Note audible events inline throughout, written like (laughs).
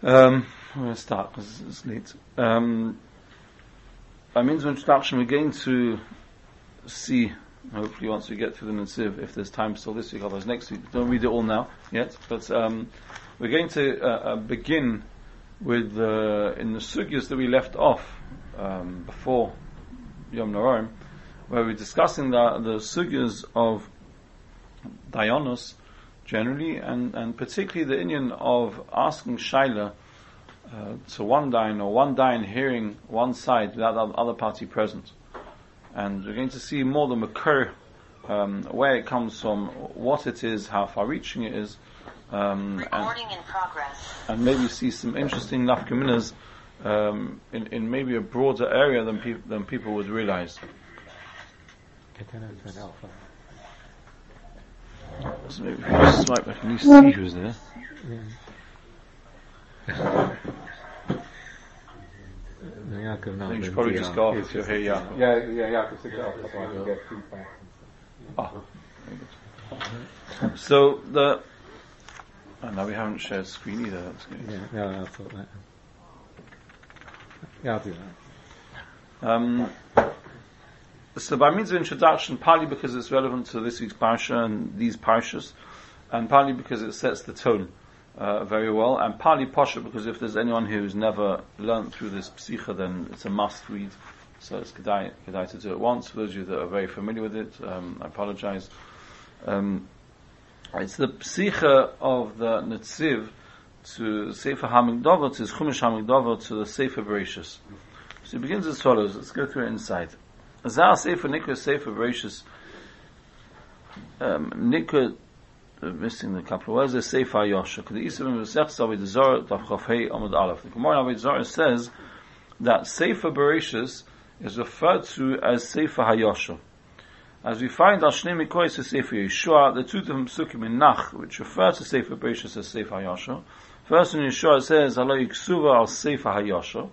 Um, I'm going to start because it's late. Um, by means of introduction, we're going to see, hopefully once we get through the Netziv, if there's time still this week, otherwise next week. Don't read it all now yet, but um, we're going to uh, uh, begin with, uh, in the sugyas that we left off um, before Yom Noraim, where we're discussing the, the sugyas of Dayanus, generally, and, and particularly the Indian of asking Shaila uh, to one dine or one dine hearing one side without the other party present. And we're going to see more the makir, um, where it comes from, what it is, how far reaching it is, um, Recording in progress. and maybe see some interesting nafkaminas um, in, in maybe a broader area than, peop- than people would realize. So maybe if you swipe, I can at least see who's there. I think you should probably just go off if you're here, yeah. Yeah, yeah, yeah, I can stick it off so I can get feedback. Oh. So the, oh, no, we haven't shared screen either. That's good. Yeah, yeah, I thought that. Yeah, I'll do that. Um, so by means of introduction, partly because it's relevant to this week's parsha and these parshas, and partly because it sets the tone uh, very well, and partly posher because if there's anyone who's never learned through this psicha, then it's a must read. So it's kedai, to do it once. For those of you that are very familiar with it, um, I apologize. Um, it's the psicha of the Netziv to Sefer Ha'amek Davar, to Chumash Ha'amek Davar, to the Sefer Bereshis. So it begins as follows. Let's go through it inside. Zah Sefer Nikra Sefer Bereshis. Um, Nikra, missing the couple of words, is Sefer Yosha. The Yisrael Mesech Zavid Zor, Tav Chafhei Amud Aleph. The Gemara Avid Zor says that Sefer Bereshis is referred to as Sefer Hayosha. As we find Al Shnei Mikois to Sefer Yeshua, the two different psukim in Nach, which refer to Sefer Bereshis as Sefer Hayosha. First in Yeshua it says, Alo Yiksuva al Sefer Hayosha.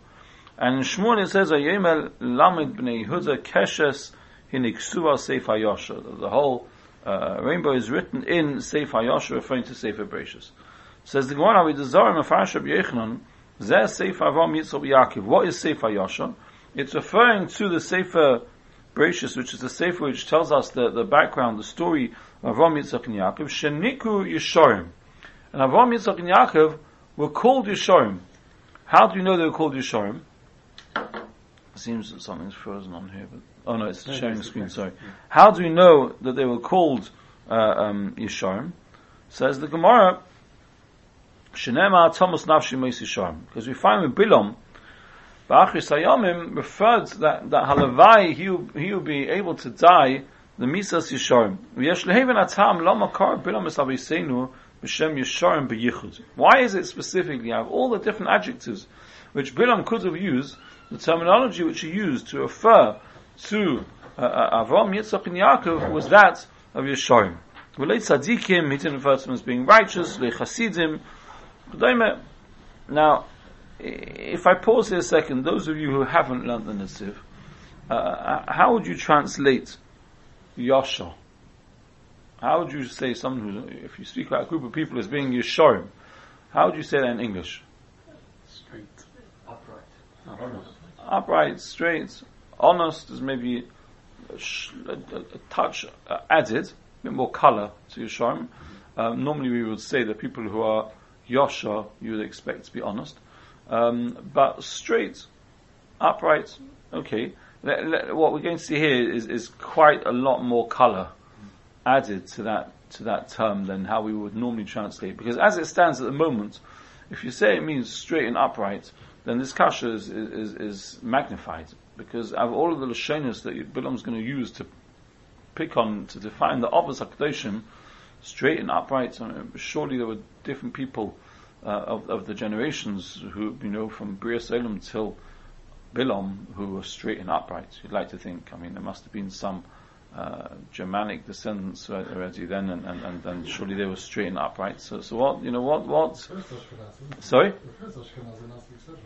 And Shmuel it says, Ayemel Lamed Bnei Yehuda Keshes Hiniksuva Sefer Hayosha. The whole uh, rainbow is written in Hayosha, referring to Sefer Bereshis. Says the Gemara, the Zohar Mefarash Rabbi Yechanan, Zeh Sefer Avam Yitzchak Yaakov. What is Hayosha? It's referring to the Sefer Bereshis, which is the Sefer which tells us the, the background, the story of Avraham, Yitzchak, and Yaakov. Sheniku Yeshorim. And Avraham, Yitzchak, and Yaakov were called Yeshorim. How do you know they were called Yeshorim? It seems that something's frozen on here, but oh no, it's No, sharing the screen. Sorry. How do we know that they were called uh, um, Yeshorim? Says the Gemara, Shenema Thomas Nafshi Meis Yeshorim, because we find with Bilam, Ba'achris Hayomim referred that that Halavai he will, he will be able to die the Misas Yeshorim. V'yesh leheven atam lo makar Bilam es aviseinu b'shem Yeshorim b'yichud. Why is it specifically? You have all the different adjectives which Bilam could have used, the terminology which he used to refer to uh, uh, Avram, Yitzchak, and Yaakov was that of Yeshorim. Relate tzaddikim, he didn't refer to them as being righteous, lechasidim. Now, if I pause here a second, those of you who haven't learned the Netziv, uh, how would you translate Yasha? How would you say someone who, if you speak about a group of people as being Yeshorim, how would you say that in English? Upright, straight, honest is maybe a, a, a, touch uh, added, a bit more color to your sharm. Um, normally we would say that people who are yosha, you would expect to be honest. Um, but straight, upright, okay. What we're going to see here is, is quite a lot more color added to that to that term than how we would normally translate. Because as it stands at the moment, if you say it means straight and upright, then this kasha is, is, is magnified. Because of all of the lashonis that Bilam's going to use to pick on to define the Avos HaKadoshim, straight and upright, I mean, surely there were different people uh, of, of the generations who, you know, from Bria Salem till Bilam who were straight and upright. You'd like to think, I mean, there must have been some uh, Germanic descendants already then, and, and, and, and surely they were straight and upright. So, so what, you know, what, what, sorry?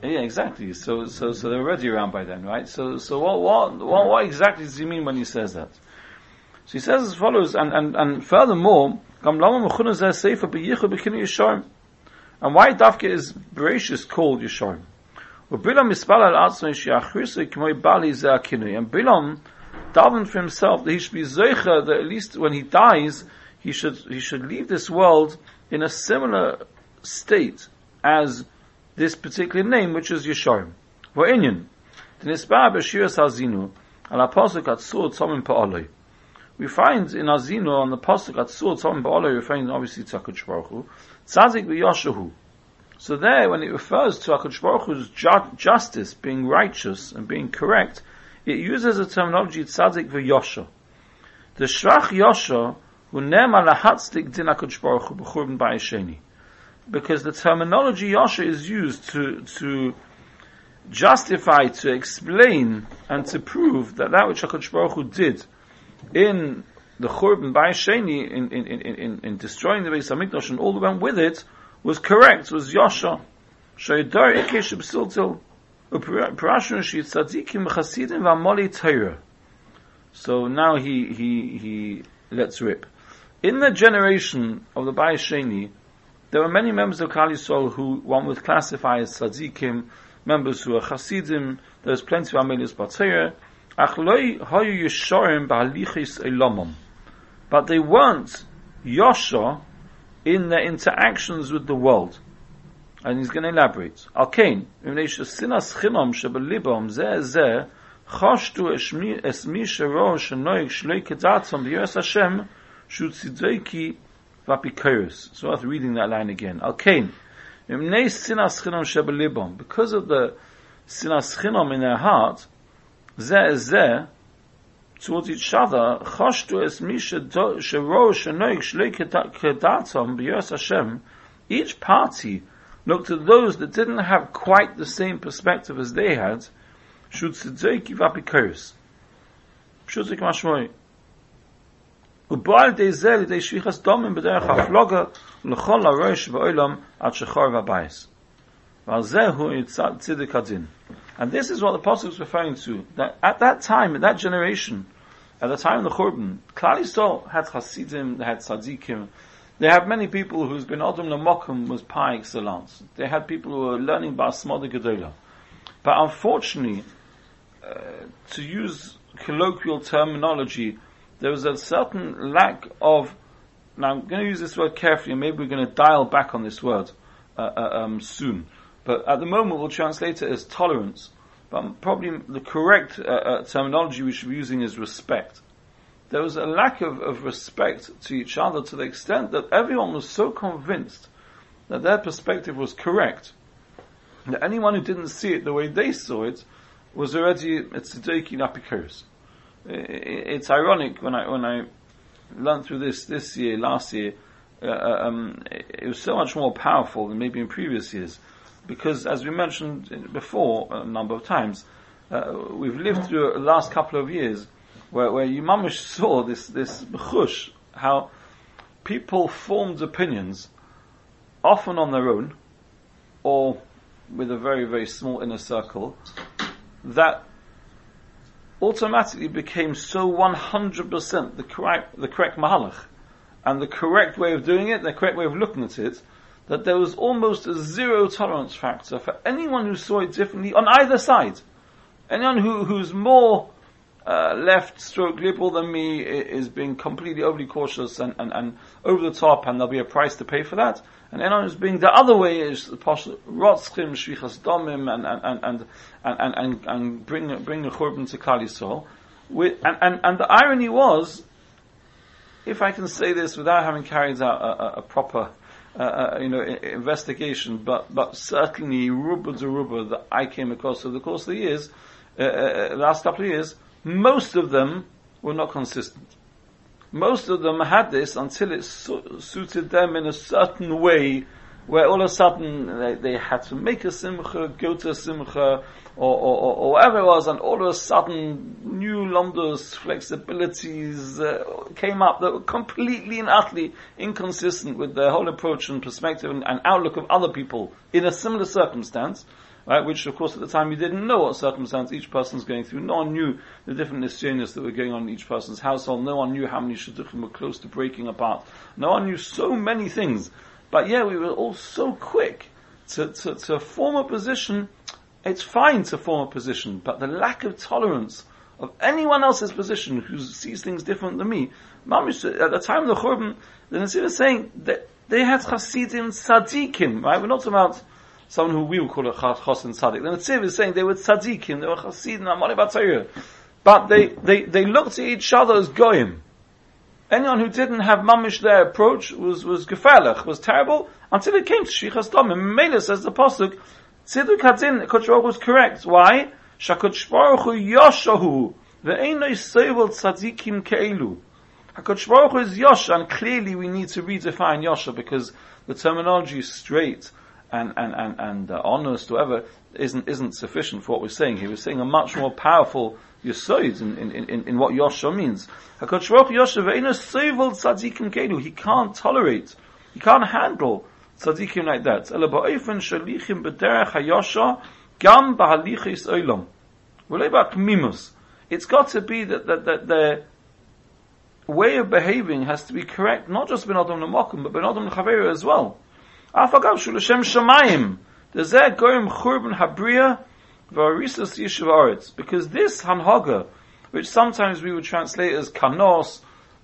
Yeah, exactly. So, so, so they're already around by then, right? So, so what, what, what, what exactly does he mean when he says that? So he says as follows, and, and, and furthermore. And why Dafka is Bereshis called akinui. And Bilam davened for himself that he should be zeicha, that at least when he dies, he should, he should leave this world in a similar state as this particular name, which is Yeshorim. For Inyan, the Nisba B'Shiras Hazinu, al Apostle Atzur Tzomim Pa'oloi. We find in Azino on the Pasuk Atzur Tzomim Pa'oloi, referring obviously to HaKadosh Baruch Hu, Tzadik. So there, when it refers to HaKadosh Baruch Hu's ju- justice, being righteous and being correct, it uses the terminology Tzadik V'Yosha. The Shrach Yosha, who nema lahatzdik din HaKadosh Baruch Hu ba'asheni. Because the terminology Yosha is used to, to justify, to explain, and to prove that that which HaKadosh Baruch Hu did in the Churban by Sheni, in, in, in, in, in destroying the Beis HaMikdash and all that went with it, was correct, was Yosha. So now he, he, he lets rip. In the generation of the Bai Sheni, there were many members of Kali Yisrael who one would classify as tzaddikim, members who are chasidim, there's plenty of Amelius Batzeir, Achloi hoyu yeshorim ba'alichis elamam. But they weren't Yosha in their interactions with the world. And he's going to elaborate. Shesinas chinom shebelibam chashtu esmi Hashem. So reading that line again. Alkein, mimnei sinas shebelibam, because of the sinas chinom in their heart, towards each other, chashtu Hashem, each party looked at those that didn't have quite the same perspective as they had, should tzedzeiki vapikoris. Pshuzik mashmoi. ובעל די זה לידי שפיחס דומים בדרך הפלוגה לכל הראש ואוילם עד שחור והבייס. ועל זה הוא צדק הדין. And this is what the Apostle is referring to, that at that time, at that generation, at the time of the Churban, Klal Yisrael had Hasidim, they had Tzadikim, they had many people whose Ben Adam Lamokum was par excellence. They had people who were learning Bas Moda Gedola. But unfortunately, uh, to use colloquial terminology, there was a certain lack of, now I'm going to use this word carefully, and maybe we're going to dial back on this word uh, uh, um, soon. But at the moment, we'll translate it as tolerance. But probably the correct uh, uh, terminology we should be using is respect. There was a lack of, of respect to each other to the extent that everyone was so convinced that their perspective was correct that anyone who didn't see it the way they saw it was already a tzedeki. It's ironic when I when I learned through this this year, last year, uh, um, it was so much more powerful than maybe in previous years, because as we mentioned before a number of times, uh, we've lived through the last couple of years where where you mamish saw this this chush how people formed opinions, often on their own, or with a very very small inner circle, that automatically became so 100% the correct, the correct mahalach, and the correct way of doing it, the correct way of looking at it, that there was almost a zero tolerance factor for anyone who saw it differently on either side. Anyone who, who's more uh, left stroke liberal than me is being completely overly cautious and, and, and over the top, and there'll be a price to pay for that. And anyone who's being the other way is rotzchim shvichas domim and and and and and, and, bring bring the churban to Klal Yisrael. With, and, and and the irony was, if I can say this without having carried out a, a, a proper uh, uh, you know, investigation, but, but certainly ruba to ruba that I came across over the course of the years, uh, uh, last couple of years, most of them were not consistent. Most of them had this until it su- suited them in a certain way, where all of a sudden they, they had to make a simcha, go to a simcha, or, or, or, whatever it was, and all of a sudden new lumdos, flexibilities uh, came up that were completely and utterly inconsistent with the whole approach and perspective and, and outlook of other people in a similar circumstance right? Which, of course, at the time you didn't know what circumstance each person's going through. No one knew the different nisyonis that were going on in each person's household. No one knew how many shidduchim were close to breaking apart. No one knew so many things But yeah, we were all so quick to, to, to form a position. It's fine to form a position, but the lack of tolerance of anyone else's position who sees things different than me. At the time of the Churban, the Nasir is saying that they had Hasidim Tzadikim, right? We're not talking about someone who we would call a Chos and Tzadik. The Nasir is saying they were Tzadikim, they were Hasidim, Amali Batayr. But they, they, they looked at each other as Goyim. Anyone who didn't have mamish their approach was, was gefährlich, was terrible, until it came to Shichas Domim. Mela says the Pasuk, Tziduk Hadin, Koch was correct. Why? Shakosh Baruch Hu Yoshahu, ve'enoi Seivel Tzadikim Ke'elu. HaKadosh Baruch Hu is Yosha, and clearly we need to redefine Yosha because the terminology is straight and, and, and, and uh, honest, whatever, isn't, isn't sufficient for what we're saying He We're saying a much more powerful Yisoid in, in, in, in what Yosha means. Tzadikim. He can't tolerate, he can't handle tzaddikim like that. It's got to be that, that, that the way of behaving has to be correct, not just ben adam l'mokum, but ben adam as well. Afagav shu l'shem shamayim. Dezeh goyim churban habriya v'arisas yishuv aretz. Because this hanhaga, which sometimes we would translate as kanos,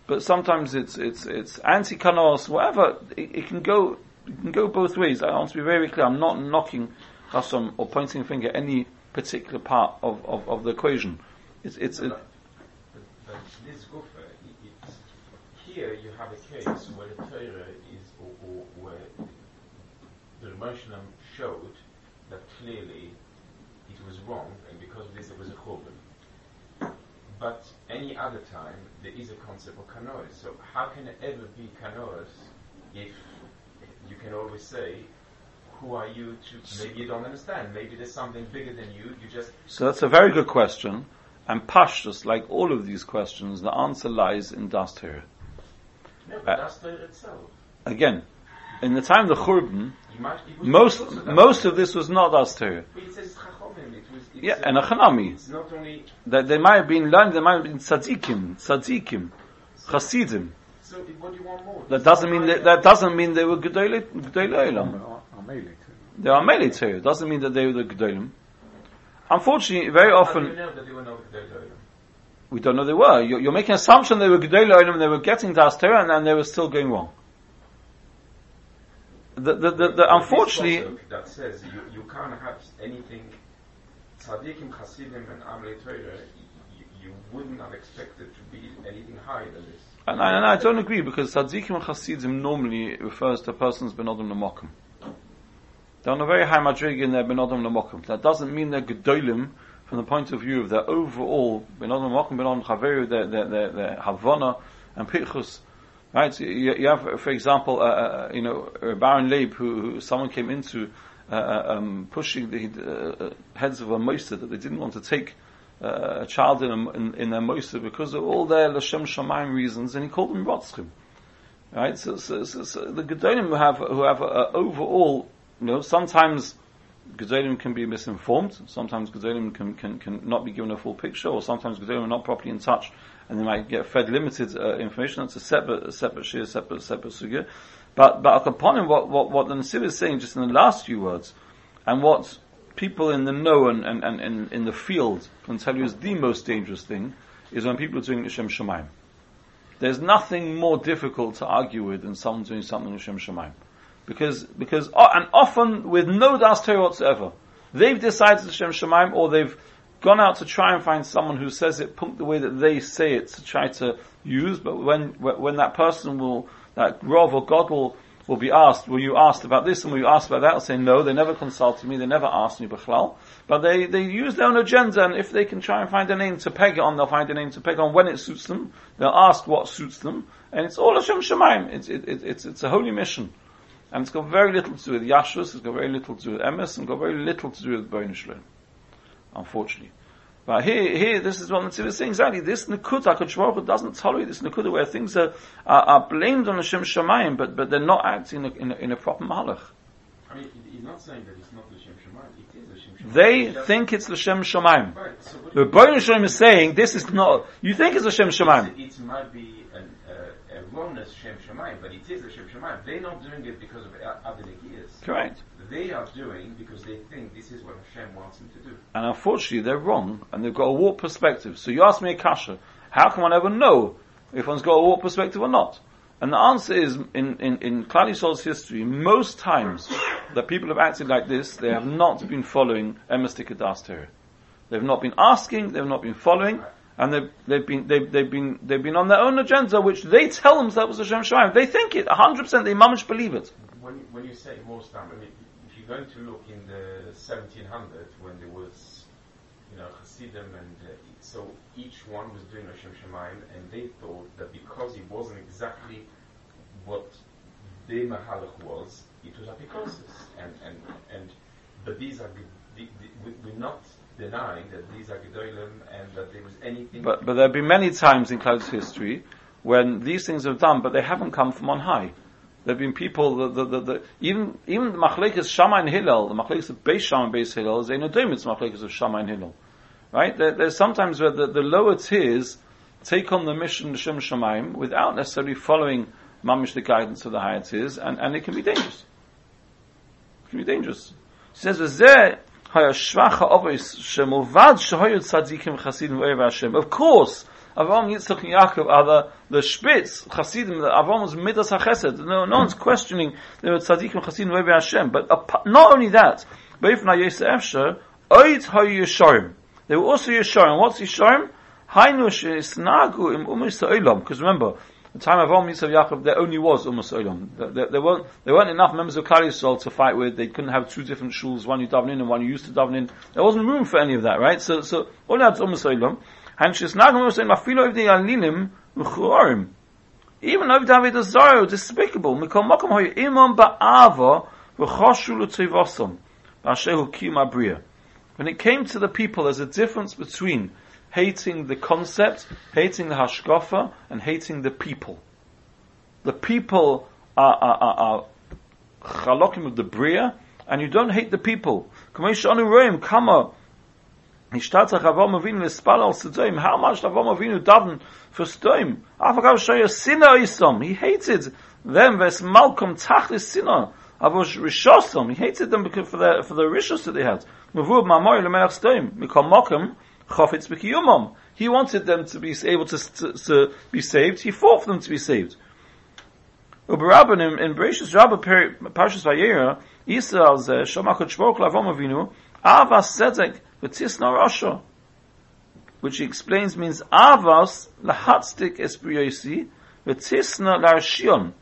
but sometimes it's, it's, it's anti-kanos, whatever, it, it can go can go both ways. I want to be very clear. I'm not knocking Chasam or pointing a finger at any particular part of, of, of the equation. It's, it's, but, but this it's, here you have a case where the Torah is, or, or where the Ramoshanam showed that clearly it was wrong, and because of this there was a churban. But any other time, there is a concept of kanoas. So how can it ever be kanoas if you can always say, who are you to, maybe you don't understand, maybe there's something bigger than you, you just... So that's a very good question, and Pashtus, like all of these questions, the answer lies in Das Torah. No, but uh, itself. Again, in the time of the Churban, most, most of this was not Das Torah. Yeah, and a Chanami. It's not only... That they might have been learned, they might have been tzaddikim, tzaddikim, chasidim. So what do you want more? That doesn't mean that, that doesn't mean they were gedolei olam. They are meli too. Doesn't mean that they were the gedolim. Unfortunately, very often do you know that they were not we don't know they were. You're, you're making an assumption they were and they were getting Torah and, and they were still going wrong. The, the, the, the unfortunately, that says you, you can't have anything tzaddikim, chasidim, and amlei Torah. You, you wouldn't have expected to be anything higher than this. And I, and I don't agree because tzaddikim and chasidim normally refers to persons benodem lemokim. They're on a very high madrig in their benodem lemokim. That doesn't mean they're gedolim from the point of view of their overall benodem lemokim, benodem chaveru, their, their, their, their havana and pichus. Right? You, you, have, for example, uh, uh, you know, Baron Leib, who, who, someone came into uh, uh um, pushing the uh, heads of a moister that they didn't want to take uh, a child in, a, in, in their moister because of all their Lashem Shamayim reasons, and he called them Rotzchim. Right? So, so, so, so the Gedolim who have, who have overall, you know, sometimes Gedolim can be misinformed, sometimes Gedolim can, can, can not be given a full picture, or sometimes Gedolim are not properly in touch, and they might get fed limited uh, information. That's a separate, a separate shir, separate, separate sugya. But, but upon him, what, what, what the Nasir is saying just in the last few words, and what people in the know and, and, and, in the field can tell you is the most dangerous thing is when people are doing Hashem Shemaim. There's nothing more difficult to argue with than someone doing something Hashem Shemaim. Because, because, uh, and often with no Das whatsoever. They've decided Hashem Shemaim or they've gone out to try and find someone who says it punk the way that they say it to try to use, but when, when that person will, that Rav or God will will be asked, were you asked about this and were you asked about that? I'll say, no, they never consulted me, they never asked me Bechlal. But they, they use their own agenda and if they can try and find a name to peg it on, they'll find a name to peg on when it suits them. They'll ask what suits them. And it's all Hashem Shemaim. It's, it, it, it's, it's a holy mission. And it's got very little to do with Yashus, it's got very little to do with Emes, and got very little to do with Bonishlim. Unfortunately. But here, here, this is what the Tzivah is saying exactly. This Nakuta, HaKadosh doesn't tolerate this Nakuta where things are, are, are, blamed on Hashem Shemayim, but, but they're not acting in a, in a, in a proper Malach. I mean, he's not saying that it's not Hashem Shemayim, it is Hashem Shemayim. They just think it's Hashem Shemayim. Right, so the Baruch Hashem is saying, this is not, you think it's Hashem Shemayim. It, it might be wellness Shem Shemayim, but it is a Shem Shemayim. They're not doing it because of gears. Correct. They are doing because they think this is what Hashem wants them to do. And unfortunately, they're wrong, and they've got a warped perspective. So you ask me a kasha, how can one ever know if one's got a warped perspective or not? And the answer is, in, in, in Klal history, most times that people have acted like this, they have not been following Emes Tikadas Torah. They've not been asking, they've not been following, and they've, they've been, they've, they've been, they've been on their own agenda, which they tell themselves Hashem Shemaim. They think it, 100%, they mamish believe it. When, when you say most time, I mean, if you're going to look in the 1700s when there was, you know, Hasidim and uh, so each one was doing Hashem Shemaim and they thought that because it wasn't exactly what their Mahalach was, it was apikosis. And, and, and, but these are, good- the, the, we're not denying that these are Gedolim and that there was anything But, but there have been many times in Cloud's history when these things have done, but they haven't come from on high. There have been people, the, the, the, the, even, even the Machlekes Shammai and Hillel, the Machlekes of Beis Shammai and Beis Hillel, is a Nodom, it's Machlekes of Shammai and Hillel. Right? There, there's sometimes where the, the lower tiers take on the mission of Shem Shemaim without necessarily following mamish the guidance of the higher tiers, and, and it can be dangerous. It can be dangerous. He says, Of course, Avram, Yitzchak, and Yaakov are the, the spitz chasidim. Avram was midas hachesed. No, no one's questioning they were tzadikim chasidim ve'ev Hashem. But apa- not only that, but yosef efsher oid hayu yesharim. They were also yesharim. What's yesharim? Hainu she'isnagu im umis. Because remember, the time of Avram Yitzchak Yaakov, there only was Umas Olam. There, there, there weren't, there weren't enough members of Klal Yisrael to fight with. They couldn't have two different shuls, one you daven in and one you used to daven in. There wasn't room for any of that, right? So, so, all that's Umas Olam. And Shisnagim was saying, Mafilo of the Alilim, M'chuarim. Even of David Azaro, despicable. Mikol Mokom Hoy, Imam Ba'ava, V'choshu L'tzivosam. Ba'ashehu Kim Abriya. When it came to the people, there's a difference between hating the concept, hating the hashkafa, and hating the people. The people are, are, are, are chalokim of the bria, and you don't hate the people. How much Avraham Avinu daven for stoim? Afagav shoya sinna isom. He hated them. Ves malcolm tachlis sinna. Avos rishosam. He hated them because for the for the rishos that they had. Chofetz b'kiyumam. He wanted them to be able to, to, to be saved. He fought for them to be saved. In, Bereshis Rabbah peri- Parshas Vayera, Yisrael zeh Shomakot Shvork Lavom Avinu Avas V'tisna Rasha, which he explains means Avas V'tisna.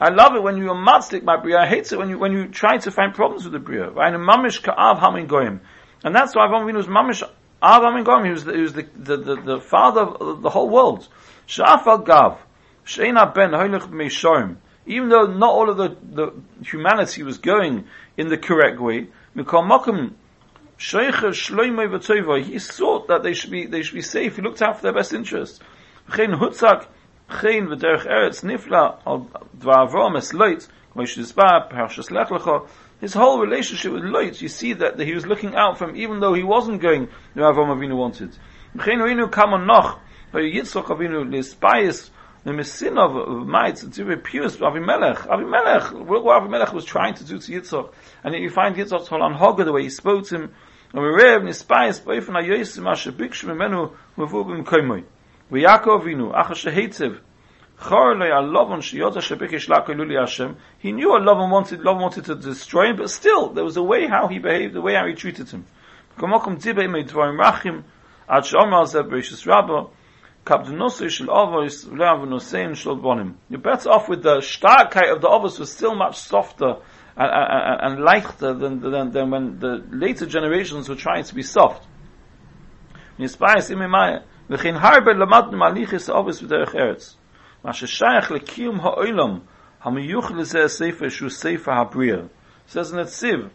I love it when you're matzdik my bria. I hate it when you when you try to find problems with the bria. Right? And mamish ka'av hamin goyim, and that's why Avinu was mamish av hamin goyim. He was the, he was the, the, the, the father of the whole world. Shafal gav sheina ben meishorim. Even though not all of the, the humanity was going in the correct way. He thought that they should be they should be safe. He looked out for their best interests. V'derech eretz nifla al His whole relationship with Lot, you see that, that he was looking out for him, even though he wasn't going where Avram Avinu wanted. V'chein Avinu kam on noch, v'yitzchok Avinu l'espayis the Messina of, mites, it's very pure, Avimelech. Avimelech, what Avimelech was trying to do to Yitzchok. And you find Yitzchok's whole anhoga, the way he spoke to him, and we rev nispayis boifen ayoysim asher bikshim imenu uvu b'mkoimoy. V'yakov Avinu, acha shehetzev, He knew Lovon wanted, Lovon wanted to destroy him, but still, there was a way how he behaved, the way how he treated him. You're better off with the starkheit of the avos was still much softer and, and, and than, than, than when the later generations were trying to be soft. Ma sheshayach lekiyum ha'olam hamiyuch lezeh sefer shu sefer habriya. Says in Netziv,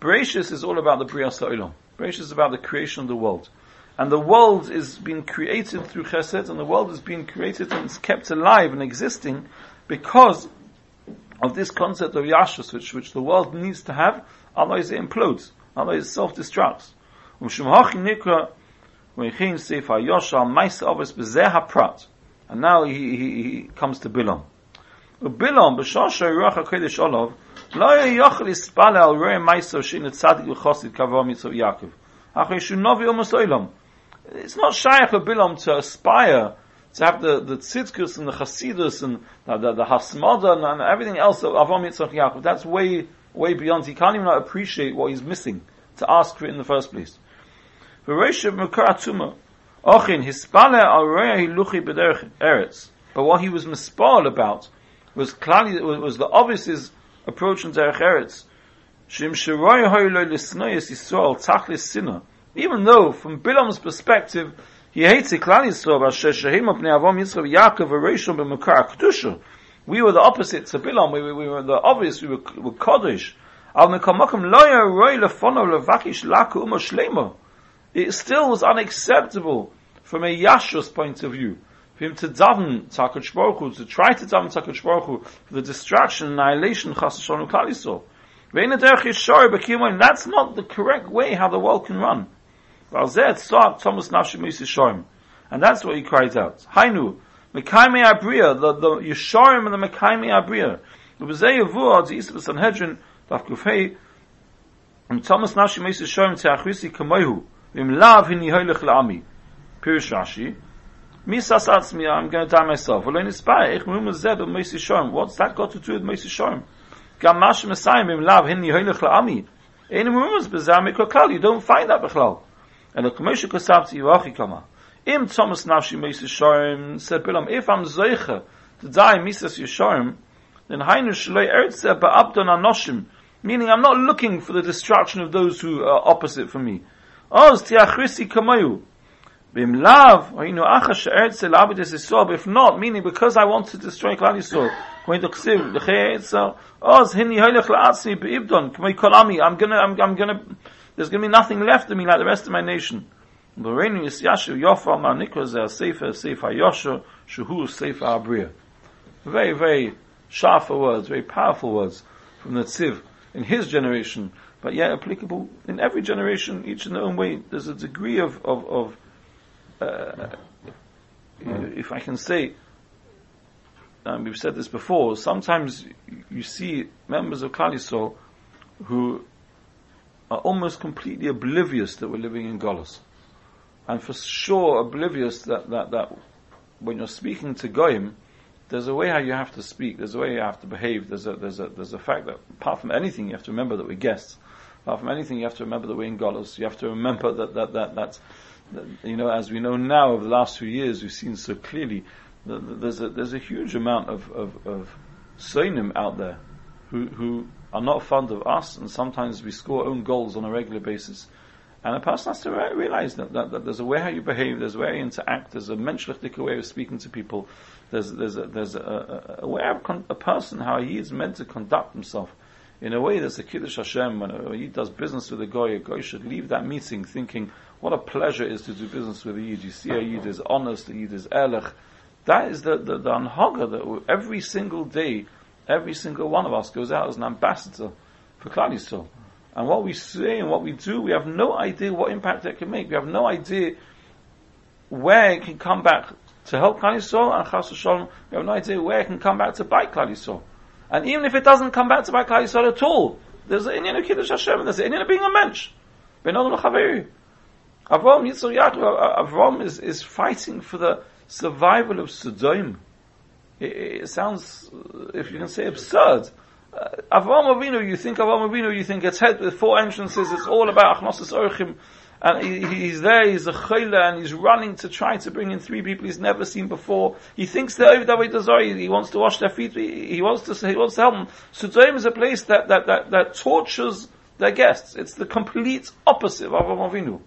Bereshis is all about the Bria Sa'olam. Bereshis is about the creation of the world. And the world is being created through chesed, and the world is being created and it's kept alive and existing because of this concept of yashus, which, which the world needs to have, otherwise it implodes, otherwise it self-destructs. And now he, he, he comes to Bilam. Bilam, b'shasha ruach HaKodesh olav, lo yochel ispale al rei meiso shein tzadik v'chosid kavah mitzvah Yaakov. Achei shu novi omos olam. It's not shaykh of Bilam to aspire to have the, the tzidkus and the chasidus and the, the, the hasmada and, and everything else of Avam Yitzchak Yaakov. That's way, way beyond. He can't even appreciate what he's missing to ask for it in the first place. V'reishav mekar atuma. Ochin, hispale hiluchi b'derech eretz. But what he was mispal about was clearly, was the obvious approach in derech eretz. Shim lo lisnoyes Yisrael tachlis. Even though, from Bilam's perspective, he hates Klal Yisrael, Asher Shehim Apnei Avom Yisrael, Yaakov, Arishon, B'Mekar Kedusha. We were the opposite to Bilam, we, we, we were the obvious, we were, were Kodesh. Al Mekamokim Loya Roi Lefono Levakish Laku Uma Shlema. It still was unacceptable from a Yashus point of view for him to daven Takach Baruch Hu, to try to daven Takach Baruch Hu for the distraction, annihilation, Chas Hashanah Klal Yisrael. That's not the correct way how the world can run. And that's what he cries out. Hainu, Mekaime Abriya, the, the Yesharim and the Mekaime Abriya. The Bezei Yavuah, the Yisrael Sanhedrin, Daf Kufei, and Thomas Nashim Meis Yesharim Te'achvisi Kamoihu, Vim Lav Hin Yihoylech La'ami. Pirish Rashi, Misas I'm going to die myself. What's that got to do with Meis Yesharim? Gam Mash Messiah Vim Lav La'ami. You don't find that Bechlal. And the Kamesha Kosavti Yivachi Kama. Im Thomas Nafshi said Bilam, if I'm Zeicha to die Misas Yesharim, then Eretze Ba'abdon Anoshim, meaning I'm not looking for the destruction of those who are opposite from me. Oz Kamayu. Bim Lav, Hainu Achash Eretze Labides Yisrael, if not, meaning because I want to destroy Klal Yisrael, going to Ksiv, L'chei Eretze, Oz Hini Hoylech La'atzmi Be'ibdon, Kamei Kolami, I'm gonna, I'm, I'm gonna, there's to be nothing left of me like the rest of my nation. Very, very sharp words, very powerful words from the Tziv in his generation, but yet applicable in every generation, each in their own way. There's a degree of, of, of uh, if I can say, um, we've said this before, sometimes you see members of Yisrael who are almost completely oblivious that we're living in Golos. And for sure oblivious that, that, that when you're speaking to Goyim, there's a way how you have to speak, there's a way you have to behave, there's a, there's a, there's a fact that apart from anything you have to remember that we're guests. Apart from anything you have to remember that we're in Golos. You have to remember that, that, that, that's, that, you know, as we know now over the last few years, we've seen so clearly that there's a, there's a huge amount of, of, of Sainim out there who, who are not fond of us, and sometimes we score own goals on a regular basis. And a person has to realize that, that, that, there's a way how you behave, there's a way you interact, there's a menschlich way of speaking to people, there's, there's, a, there's a, a, a way of con- a person, how he is meant to conduct himself. In a way, there's a Kiddush Hashem, when he does business with a guy, a guy should leave that meeting thinking, what a pleasure it is to do business with a Yid. You see a Yid is honest, a Yid is ehrlich. That is the, the, the anhaga that every single day Every single one of us goes out as an ambassador for Klal. And what we say and what we do, we have no idea what impact that can make. We have no idea where it can come back to help Klal and Chas Shalom. We have no idea where it can come back to bite Klal. And even if it doesn't come back to bite Klal at all, there's an Indian of Kiddush Hashem, there's an Indian of being a mensch. Avram Yitzhak Yaakov, Avram is, is fighting for the survival of Sodom. It, it sounds, if you can say, absurd. Uh, Avram Avinu, you think Avram Avinu, you think it's head with four entrances, it's all about Achnosis Orchim, and he, he's there, he's a chayla, and he's running to try to bring in three people he's never seen before. He thinks they're over that way he wants to wash their feet, he, he wants to he wants to help them. Sudoim is a place that, that, that, that tortures their guests. It's the complete opposite of Avram Avinu.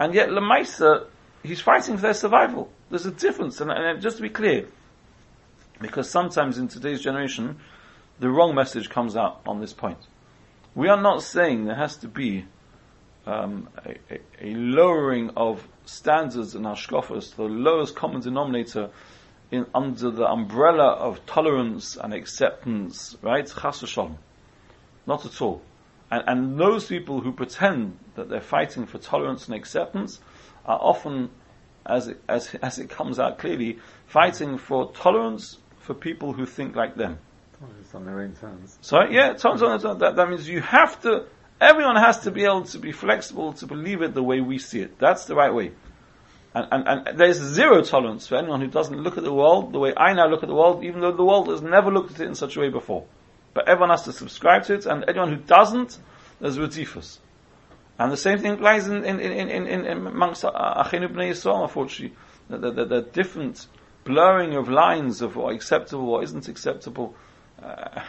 And yet, Lemaisa, he's fighting for their survival. There's a difference, and, and just to be clear, because sometimes in today's generation, the wrong message comes out on this point. We are not saying there has to be um, a, a, a, lowering of standards in hashkafas, the lowest common denominator in, under the umbrella of tolerance and acceptance, right? Chas Not at all. And, and those people who pretend that they're fighting for tolerance and acceptance are often as it, as, (laughs) as it comes out clearly, fighting for tolerance for people who think like them. It's on their own terms. So yeah, tolerance on own. That, that means you have to, everyone has to be able to be flexible to believe it the way we see it. That's the right way. And, and, and there's zero tolerance for anyone who doesn't look at the world the way I now look at the world, even though the world has never looked at it in such a way before. But everyone has to subscribe to it, and anyone who doesn't, there's Rizifus. And the same thing applies in, in, in, in, in, in amongst Achenu Bnei Yisrael, unfortunately. The, the, the, the different blurring of lines of what acceptable, what isn't acceptable. Uh,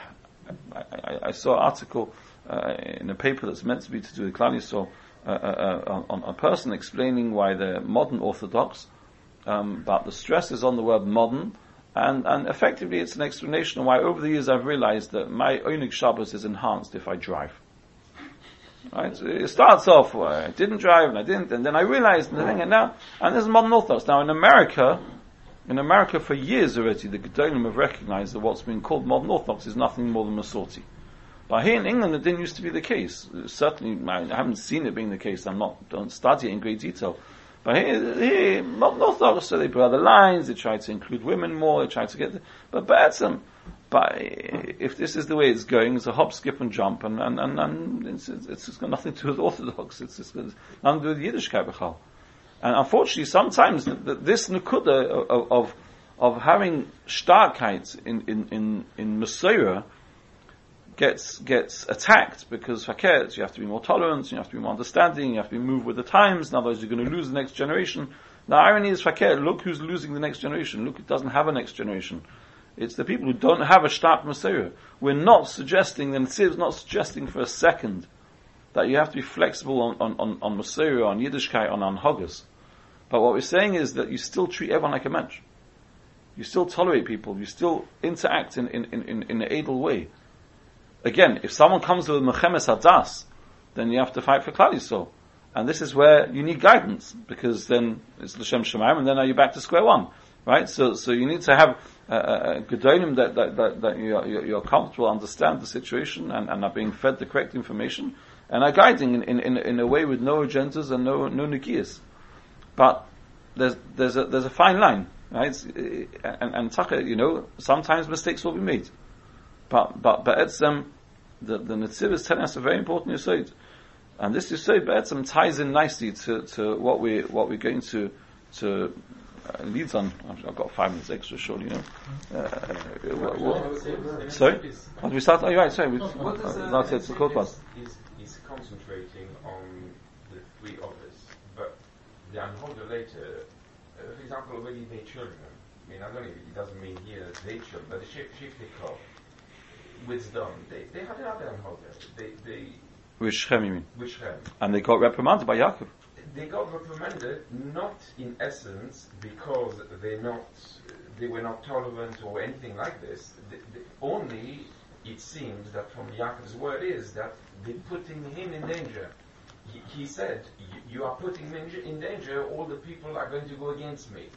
I, I, I, saw an article uh, in a paper that's meant to be to do with Klal Yisrael, uh, uh, uh, on, a person explaining why they're modern Orthodox, um, but the stress is on the word modern, and, and effectively it's an explanation why over the years I've realized that my Onig Shabbos is enhanced if I drive. Right? So it starts off, well, I didn't drive and I didn't, and then I realized, and, and now, and this is modern Orthodox. Now in America, in America for years already, the Gedolim have recognized that what's been called modern Orthodox is nothing more than Masorti. But here in England, it didn't used to be the case. Certainly, I haven't seen it being the case. I'm not, don't study it in great detail. But here modern Orthodox, so they put other lines, they try to include women more, they try to get, but Batsim, but if this is the way it's going, it's a hop, skip, and jump, and, and, and, and it's, it's, it's got nothing to do with Orthodox, it's, it's nothing to do with Yiddishkeit B'chal. And unfortunately, sometimes the, the, this nukuda of, of, of having starkheit in, in, in, in Messiah gets, gets attacked because fakert, you have to be more tolerant, you have to be more understanding, you have to be moved with the times, otherwise you're going to lose the next generation. The irony is fakert, look who's losing the next generation, look it doesn't have a next generation. It's the people who don't have a shtap Messiah. We're not suggesting, and Tziv's not suggesting for a second, that you have to be flexible on, on, on, on on Yiddishkeit, on Anhogas. But what we're saying is that you still treat everyone like a mensch. You still tolerate people, you still interact in, in, in, in an idle way. Again, if someone comes with Mechemes Hadas, then you have to fight for Klal Yisrael. And this is where you need guidance, because then it's L'Shem Shemaim, and then are you back to square one. Right? So, so you need to have uh, uh, uh, a gedolim that, that, that, that you're, you're, comfortable, understand the situation, and, and are being fed the correct information, and are guiding in, in, in a way with no agendas and no, no nikiyas. But there's, there's a, there's a fine line, right? And, and you know, sometimes mistakes will be made. But, but, but it's, um, the, the Netziv is telling us a very important Yisod. And this Yisod, Be'etzim, ties in nicely to, to what we, what we're going to, to uh, leads on. I've got five minutes extra, surely, you know. Uh, what, what, sorry? What we start? Oh, you're right, sorry. We, what is, uh, that's it, it's Is, is concentrating on the three others, but the Anholder later, uh, for example, already their children. I mean, I don't know if it doesn't mean here their children, but the Shifty Club, wisdom, they, they had another Anholder. They, they, with Shem, you mean? With Shem. And they got reprimanded by Yaakov they got reprimanded not in essence because they not they were not tolerant or anything like this. Only it seems that from Yaakov's word is that they're putting him in danger. He, he said, "You are putting me in danger. All the people are going to go against me."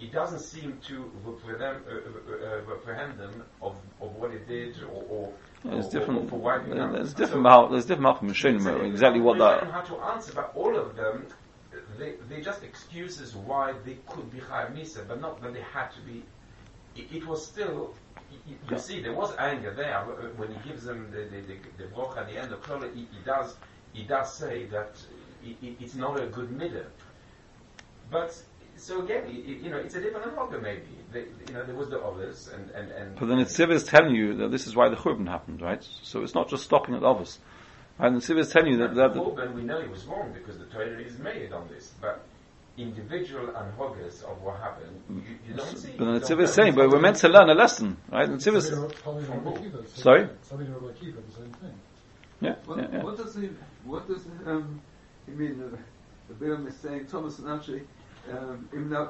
It doesn't seem to reprehend, uh, uh, uh, reprehend them of, of what it did or, or there's different. There's different. So, there's different machine exactly what that. How to answer, but all of them they, they just excuses why they could be Chayav Misa, but not that they had to be. It, it was still, you, you see, there was anger there when he gives them the the, the, the broch at the end of Klola. He, he, does he does say that it, it's not a good middle. But so again, you know, it's a different halacha maybe. They, you know, there was the others, and and and. But then it's is telling you that this is why the churban happened, right? So it's not just stopping at others. And the Tzivah is telling you that, that Churban, we know it was wrong because the Torah is made on this, but individual anhogas of what happened, you, you don't see. But the Tzivah is saying, but we're meant to learn a lesson, right? The Tzivah is, sorry? Yeah, what, yeah, yeah. What does he, what does um, he mean? The, the Bilam is saying, Thomas and actually, um,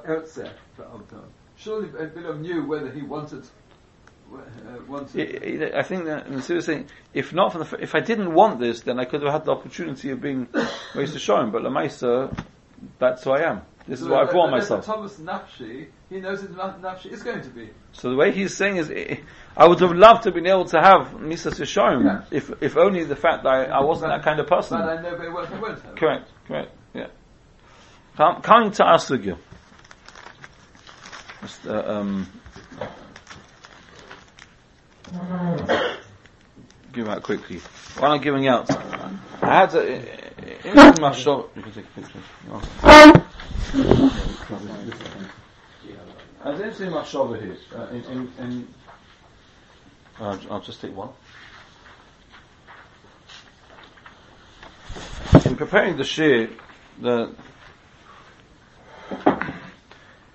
outside for Abdon. Surely Bilam knew whether he wanted I think that is saying, if not for the, if I didn't want this, then I could have had the opportunity of being raised to show him. But Lamaisa, that's who I am. This is so what I've brought myself. Thomas Nafshi, he knows that Nafshi is going to be. So the way he's saying is, I would have loved to have been able to have Misa Sishoim, yeah. if, if only the fact that I, I wasn't but, that kind of person. But I know they won't, won't have. Correct, correct, yeah. Coming to our sugya. Just, uh, um, give out quickly. While I'm giving out, I had a, in my shop. You can take a picture. I didn't see much over here. Uh, in, in, in uh, I'll just take one. In preparing the shir, the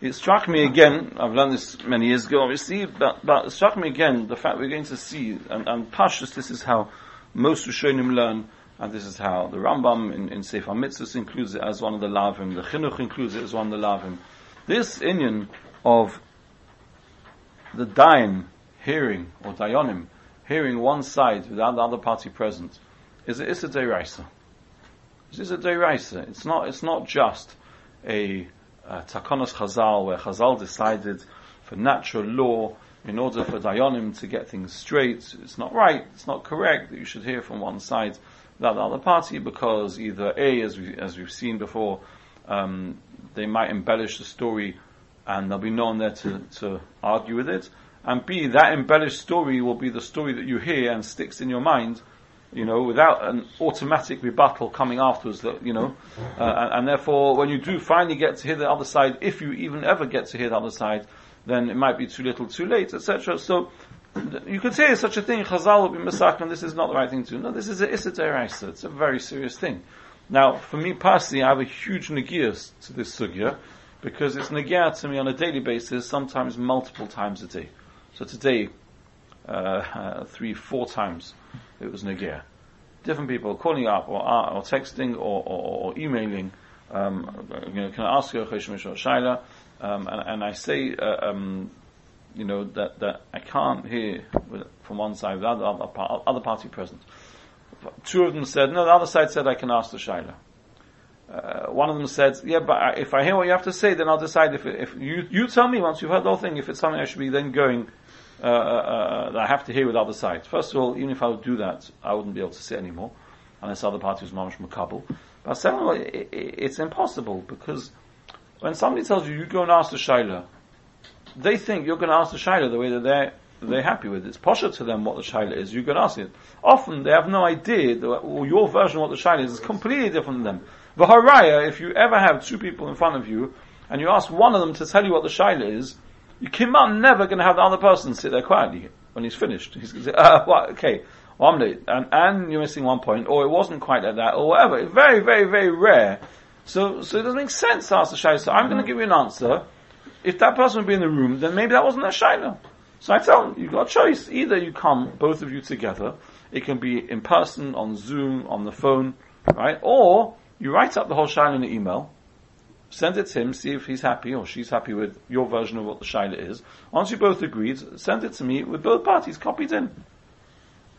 it struck me again, I've learned this many years ago obviously, but, but it struck me again the fact we're going to see, and, and Pashas, this is how most Rishonim learn, and this is how the Rambam in, in Sefer Mitzvahs includes it as one of the Lavim, the Chinuch includes it as one of the Lavim. This Inyan of the Dayan hearing, or Dayanim, hearing one side without the other party present, is a Issa Deiraisa. It's a Deiraisa. It's not, it's not just a uh, Takonos Chazal, where Chazal decided for natural law, in order for Dayanim to get things straight, it's not right, it's not correct that you should hear from one side without the other party, because either A, as, we, as we've seen before, um, they might embellish the story and there'll be no one there to, to argue with it, and B, that embellished story will be the story that you hear and sticks in your mind, you know, without an automatic rebuttal coming afterwards, that, you know, uh, and, and, therefore when you do finally get to hear the other side, if you even ever get to hear the other side, then it might be too little, too late, etc. So, you could say such a thing, Chazal would be misak, and this is not the right thing to do. No, this is a Issa It's a very serious thing. Now, for me personally, I have a huge negias to this sugya, because it's negia to me on a daily basis, sometimes multiple times a day. So today, uh, uh, (laughs) three, four times, it was Nagia. Different people calling up or, uh, or texting or, or, or emailing. Um, you know, can I ask you a question, Shaila? Um, and, and, I say, uh, um, you know, that, that I can't hear from one side without the other, other party present. Two of them said, no, the other side said I can ask the Shaila. Uh, one of them said, yeah, but if I hear what you have to say, then I'll decide if, if you, you tell me once you've heard the whole thing, if it's something I should be then going uh, uh, uh, that I have to hear with other sides. First of all, even if I would do that, I wouldn't be able to sit anymore, unless other parties mamish makabel. But second of all, it, it, it's impossible because when somebody tells you you go and ask the shaila, they think you're going to ask the shaila the way that they're they're happy with. It's posher to them what the shaila is. You can ask it. Often they have no idea that your version of what the shaila is is completely different than them. The haraya, if you ever have two people in front of you and you ask one of them to tell you what the shaila is, you cannot never going to have the other person sit there quietly when he's finished. He's going to say, uh, what, okay, well, I'm late, and, and you're missing one point, or it wasn't quite like that, or whatever. It's very, very, very rare. So, so it doesn't make sense to ask the shayla. So I'm going to give you an answer. If that person would be in the room, then maybe that wasn't a shayla. So I tell them, you've got a choice. Either you come, both of you together. It can be in person, on Zoom, on the phone, right? Or you write up the whole shayla in an email, send it to him, see if he's happy or she's happy with your version of what the shaila is. Once you both agreed, send it to me with both parties copied in.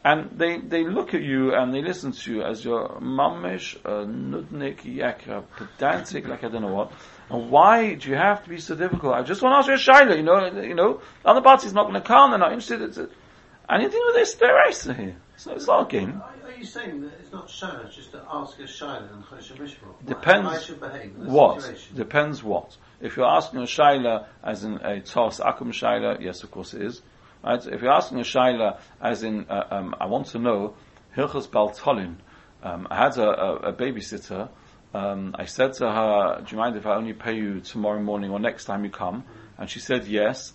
And they, they look at you and they listen to you as your mamish, uh, nudnik, yakra, pedantic, like I don't know what. And why do you have to be so difficult? I just want to ask you a shaila, you know, you know, the other party's not going to come, they're not interested. It's a, anything with this, they're here. So it's not a game you saying that it's not shana just to ask a shaila and chodesh mishmor? Depends. How I should behave in what? Situation? Depends what. If you're asking a shaila as in a tos akum shaila, yes, of course it is. Right? If you're asking a shaila as in, uh, um, I want to know, hilchas baltolin. Um, I had a, a, a babysitter. Um, I said to her, "Do you mind if I only pay you tomorrow morning or next time you come?" And she said yes.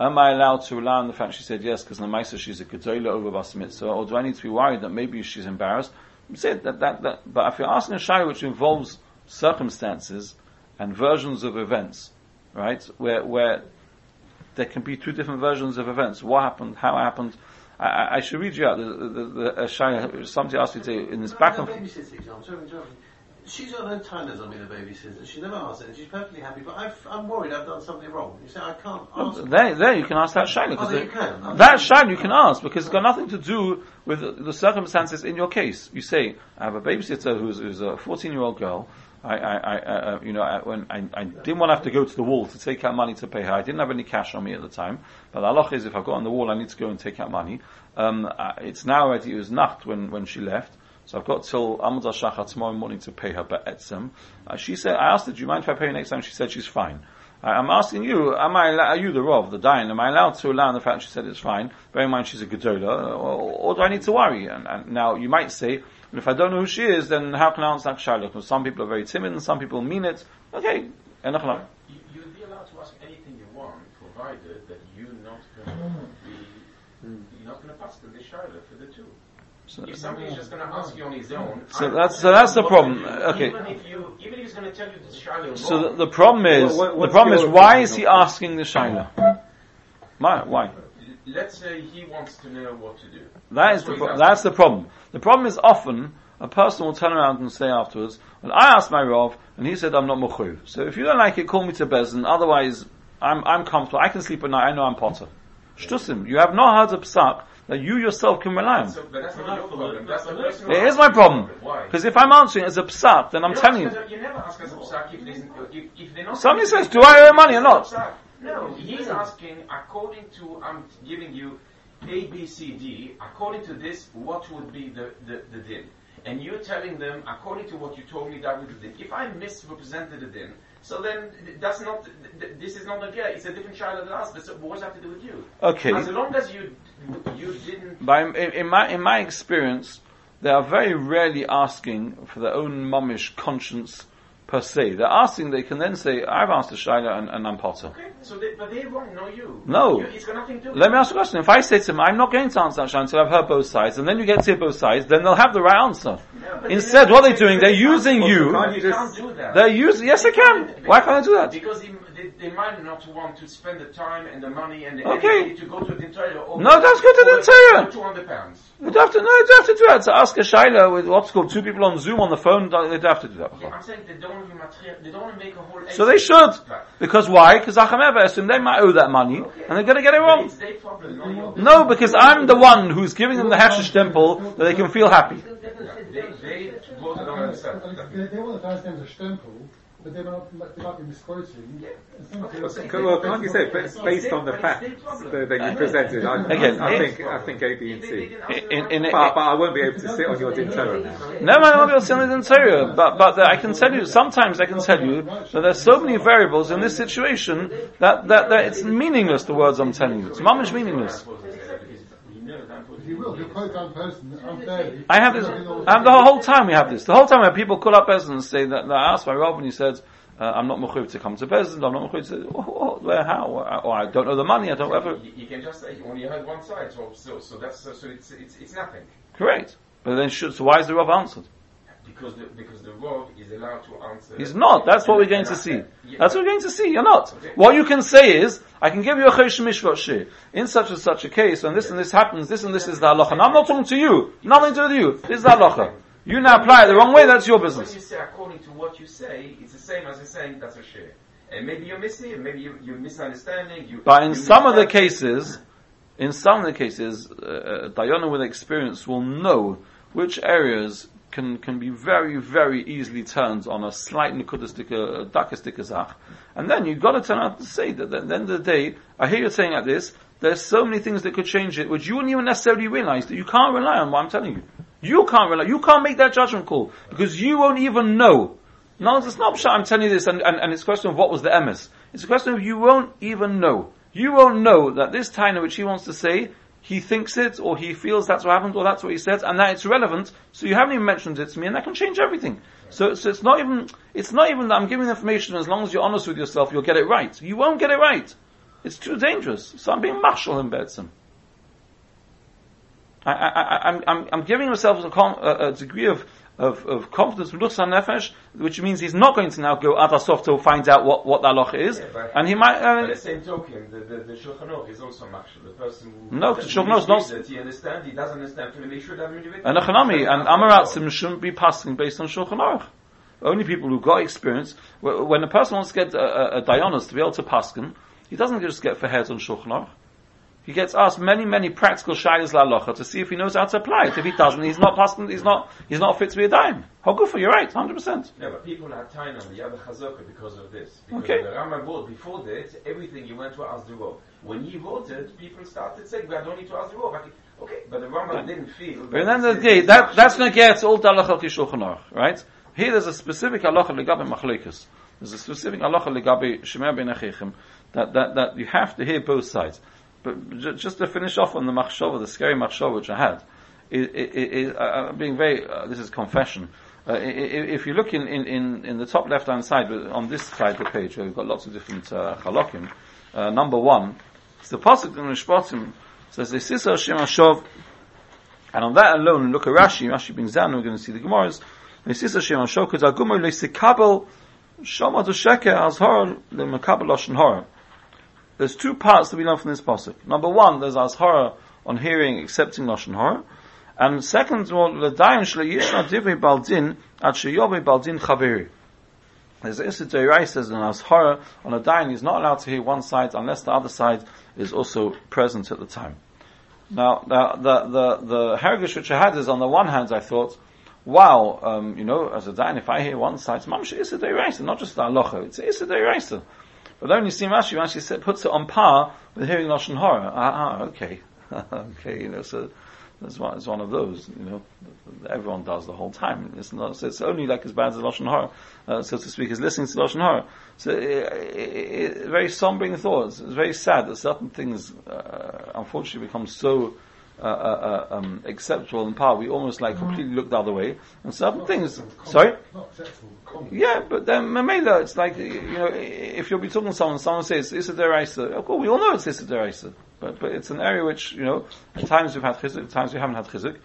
Am I allowed to rely on the fact she said yes because Namaisa she's a Gedola over Bas Mitzvah, or do I need to be worried that maybe she's embarrassed? Said that, that, that, but if you're asking a Shai which involves circumstances and versions of events, right, where, where there can be two different versions of events, what happened, how it happened, I, I should read you out the, the, the, the Shai, somebody asked me to, in this no, back and she's got no timers on being a babysitter. She never asks it. She's perfectly happy. But i am worried I've done something wrong. You say I can't ask. there, there you can ask that shayla. Oh, you can. That shayla you can ask because it's got nothing to do with the circumstances in your case. You say I have a babysitter who's, who's a 14 year old girl. I, I, I uh, you know, I, when I, I, didn't want to have to go to the wall to take out money to pay her. I didn't have any cash on me at the time. But the halach is, if I go on the wall, I need to go and take out money. Um, uh, it's now already, it was nacht when, when she left. So I've got till Amud Shachar tomorrow morning to pay her be'etzem. Uh, she said, I asked her, do you mind if I pay you next time? She said she's fine. I- I'm asking you, am I, are you the Rav, the Dayan, am I allowed to allow the fact she said it's fine, bear in mind she's a Gedola, or, or do I need to worry? And, and now you might say, if I don't know who she is, then how can I answer that shaila? Because some people are very timid and some people mean it. Okay, enough. You, you'll be allowed to ask anything you want, provided that you're not going to be, you're not going to pass the shaila for the two. So- If somebody's just going to ask you on his own, So that's- so that's the problem. Okay. Even if you, even if he's going to tell you the shaila So the, the problem is, What- what- the problem is, why is he asking the shaila? Why? Why? let's say he wants to know what to do. That is the pro- that's the problem. The problem is often a person will turn around and say afterwards, "Well, I asked my Rav, and he said I'm not muchuv. So if you don't like it, call me to Beis Din. Otherwise, I'm I'm comfortable. I can sleep at night. I know I'm patur." Shtusim. You have no hard of psak that you yourself can rely on. So, that's not your problem. That's the person. It is my problem because if I'm answering as a psak, then I'm telling you. ask You never ask us a psak if, if, if they're not. Somebody says, "Do I owe money or not?" No, he's asking according to I'm giving you A, B, C, D. According to this, what would be the the, the din? And you're telling them according to what you told me that would be the din. If I misrepresented the din, so then that's not. th- th- This is not a guy. It's a different child that asked. But so what does that have to do with you? Okay. As long as you you didn't. By, in, in my in my experience, they are very rarely asking for their own mummish conscience per se. They're asking. They can then say, "I've asked a shaila and, and I'm patur." Okay, so they, but they're wrong, not you. No. You, it's got nothing to do. Let me ask a question. If I say to them, I'm not going to answer that shaila until I've heard both sides, and then you get to hear both sides, then they'll have the right answer. No, Instead, they- what they're doing, they're using oh, you. Can't You can't do that. They're using. Yes, I can. Why can't I do that? Because they, they, they might not want to spend the time and the money and the Okay. energy to go to the din Torah. Or No, let's go to the din Torah. Two hundred pounds. You don't have to. No, you don't have to do that. To ask a shaila with what's called two people on Zoom on the phone, they don't have to do that. Yeah, I'm saying they don't want to. They don't want to make a whole. So they should. Because why? Because Acham Ever assume they might owe that money, and they're going to get it wrong. Problem, not. No, because I'm the one who's giving them the hashish temple that they can feel happy. They, they both don't understand. They, they want to pass them as a stempel, but they might, they might be misquoting. Well, can't you say, but based on the facts that, that you presented, I, Again, I, I it- think I think A, B, and C. In, in, But, but I won't be able to sit on your dinner now. no I won't be able to say anything din Torah, but but I can tell you sometimes I can tell you that there's so many variables in this situation that that, that it's meaningless. The words I'm telling you, it's mamish meaningless. If you will, you quote one person unfairly. I have this. I have the whole time we have this. The whole time when people call up Beis Din and say that, that I asked my Rav and he said, uh, "I'm not mechuv to come to Beis Din. I'm not mechuv to oh, oh, where how or, or I don't know the money. I don't ever You, you can just say you only heard one side, so so, so that's so, so it's, it's it's nothing correct." But then, should, so why is the Rav answered? Because the because the Rav is allowed to answer. He's not. That's what we're going to see. Yeah. That's what we're going to see. You're not. Okay. What you can say is, I can give you a chosh mishvat shir. In such and such a case, when this and this happens, this and this is the halacha. And I'm not talking to you. Nothing to do with you. This is the halacha. You now apply it the wrong way, that's your When business. you say according to what you say, it's the same as saying that's a share. And maybe you're missing it, maybe you, you're misunderstanding. You, But in some of the cases, in some of the cases, uh, Diana with experience will know which areas can, can be very, very easily turned on a slight nikudistic, dakistic azach. And then you've got to turn out to say that at the end of the day, I hear you saying like this, there's so many things that could change it, which you wouldn't even necessarily realize that you can't rely on what I'm telling you. You can't rely, you can't make that judgment call, because you won't even know. No, it's not. I'm telling you this, and, and, and it's a question of what was the emes. It's a question of you won't even know. You won't know that this taina which he wants to say, he thinks it, or he feels that's what happened, or that's what he said, and that it's relevant. So you haven't even mentioned it to me, and that can change everything. So, so it's not even, it's not even that I'm giving information. As long as you're honest with yourself, you'll get it right. You won't get it right. It's too dangerous. So I'm being marshal in Bedsim. I, I, I, I'm, I'm, I'm giving myself a, a, a degree of, of, of confidence Nefesh, which means he's not going to now go ad Asof to find out what, what that loch is, Yeah, and he might, uh, the same token, the, the, the Shulchan Aruch is also machshel. The person who No, the Shulchan Aruch not- that he understands, he doesn't understand, to make sure that and Achanami, and Amaratzim shouldn't be passing based on Shulchan Aruch. Only people who got experience, when a person wants to get a, a, a Dayanus to be able to paskin, he doesn't just get for heads on Shulchan Aruch. He gets asked many, many practical shaylas la to see if he knows how to apply it. If he doesn't, he's not paskin, he's not, he's not fit to be a dime. How good for you, right? 100%. No, but people had time on the other chazaka because of this. Because Okay. the Rambam wrote before that, everything you went to ask the Rav. When he it, people started saying, "We don't need to ask the Rav." Like, Okay, but the Rambam didn't feel. But at the end of the day, that, that's going to get all the halacha ki right? Here there's a specific halacha legabim machlekas. There's a specific halacha legabe shemer ben achichem that, that, that you have to hear both sides. But ju- just to finish off on the machshava, the scary machshava which I had, is, is, uh, I'm being very, uh, this is confession. Uh, if you look in, in, in, the top left hand side, on this side of the page where we've got lots of different uh, halakim, uh, number one, it's the pasuk in Mishpatim says, "Lesisa Hashem Hashov," and on that alone, look at Rashi. Rashi brings down. We're going to see the Gemaras. "Lesisa Hashem Hashov because Agumar lesikabel shama to sheker azhar lemakabel lashon hara." There's two parts that we learn from this pasuk. Number one, there's azhara on hearing, accepting lashon hara, and second l'dayin shleishna divrei baldin at sheyobe baldin chaveri. There's Issa Deirai says in Azhara, on a dayan he's not allowed to hear one side unless the other side is also present at the time. Now, the, the, the, the Herigish which I had is on the one hand I thought, wow, um, you know, as a dayan, if I hear one side, it's Mamsha Issa Deirai, not just the Aloha, it's Issa Deirai. But then you see Rashi, Rashi puts it on par with hearing Lashon Hara. Ah, ah, okay. (laughs) okay, you know, so, that's one, it's one of those, you know, everyone does the whole time. It's not, so it's only like as bad as Lashon Hara, uh, so to speak, as listening to Lashon Hara. So, it, it, it, very sombering thoughts. It's very sad that certain things, uh, unfortunately become so, uh, uh, uh, um, acceptable in power, we almost like completely look the other way. And certain things, sorry? Not acceptable. Yeah, but then Mamela, it's like, you know, if you'll be talking to someone, someone says, Issa Deraisa, of course, we all know it's Issa Deraisa. But, but it's an area which, you know, at times we've had chizuk, at times we haven't had chizuk.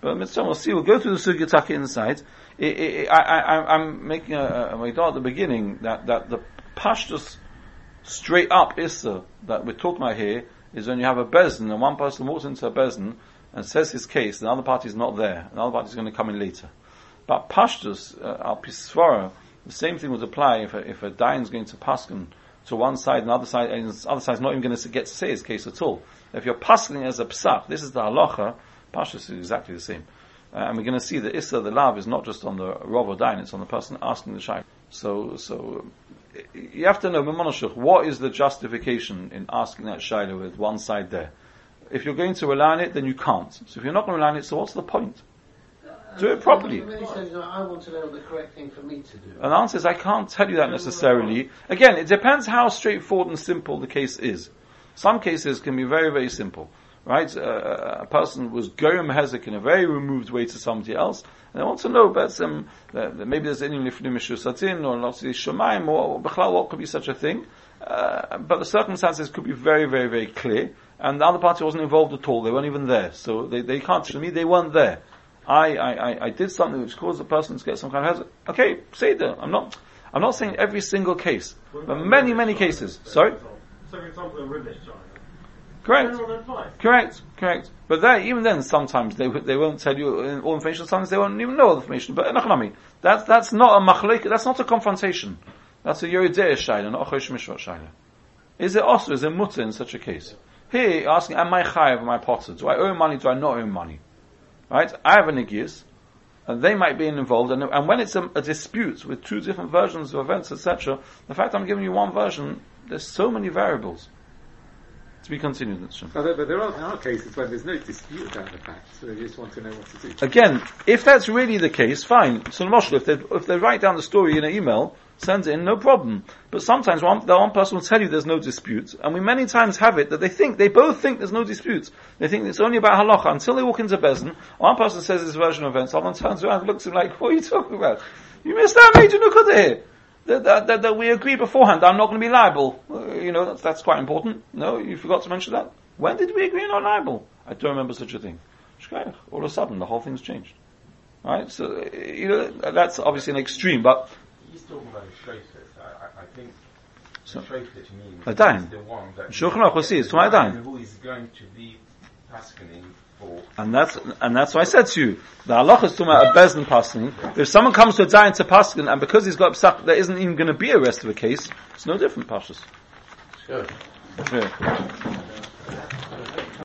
But Mitzvah, we'll see, we'll go through the Sugya Taka inside. I, I, I, I'm making a, a, a at the beginning that, that the Pashtus straight up Issa that we're talking about here is when you have a beis din and one person walks into a beis din and says his case, the other party is not there, and the other party is going to come in later. But Pashtus, uh, al Pisvara, the same thing would apply if a, if a dayan is going to paskin to one side and the other side, and the other side is not even going to get to say his case at all. If you're pasking as a psach, this is the halacha, Pashtus is exactly the same. Uh, and we're going to see that Issa, the love, is not just on the Rav or Dayan, it's on the person asking the Shaykh. So, so, you have to know, Mamonashuk, what is the justification in asking that Shaila with one side there? If you're going to rely on it, then you can't. So if you're not going to rely on it, so what's the point? Do it properly. Says, I want to know the correct thing for me to do. And the answer is, I can't tell you that necessarily. Again, it depends how straightforward and simple the case is. Some cases can be very, very simple. Right? Uh, a person was goyim hezek in a very removed way to somebody else, and they want to know about some, that that maybe there's any lifnim satin or of shemaim or b'chlal, what could be such a thing. Uh, but the circumstances could be very, very, very clear, and the other party wasn't involved at all. They weren't even there, so they, they can't tell me they weren't there. I, I, I, did something which caused the person to get some kind of hazard. Okay, say that. I'm not, I'm not saying every single case, but many, many cases. Sorry? So, for example, a. Correct. Correct, correct. But there, even then, sometimes they they won't tell you all information. Sometimes they won't even know all the information. But nachnami, that's that's not a machlik. That's not a confrontation. That's a yeridei shaila, not a chosh shaila. Is it also is it mutter in such a case? Here, you're asking, am I chayav? Am I patur? Do I owe money? Do I not owe money? Right? I have a nigius, and they might be involved. And, and when it's a, a dispute with two different versions of events, etc., the fact I'm giving you one version, there's so many variables. To be continued. But there, but there are, there are cases where there's no dispute about the facts, so they just want to know what to do. Again, if that's really the case, fine. So Moshe, if they if they write down the story in an email, send it in, no problem. But sometimes one, the one person will tell you there's no dispute, and we many times have it that they think they both think there's no dispute. They think it's only about halacha until they walk into Beis Din. One person says his version of events, someone turns around and looks at him like, "What are you talking about? You missed that major nukuda here." That, that, that, that we agree beforehand, I'm not going to be liable. Uh, you know, that's, that's quite important. No, you forgot to mention that. When did we agree not liable? I don't remember such a thing. All of a sudden, the whole thing's changed. Right? So, uh, you know, that's obviously an extreme, but He's talking about a shofet. I, I, think So- shofet means A is the one that Shulchan Aruch will see, it's my dayan. who is going to be paskening for And that's and that's why I said to you, the halacha is talking about a beis din paskin. If someone comes to a dayan to paskin, and because he's got psak, there isn't even going to be a rest of a case, it's no different, pashas. Sure. Yeah.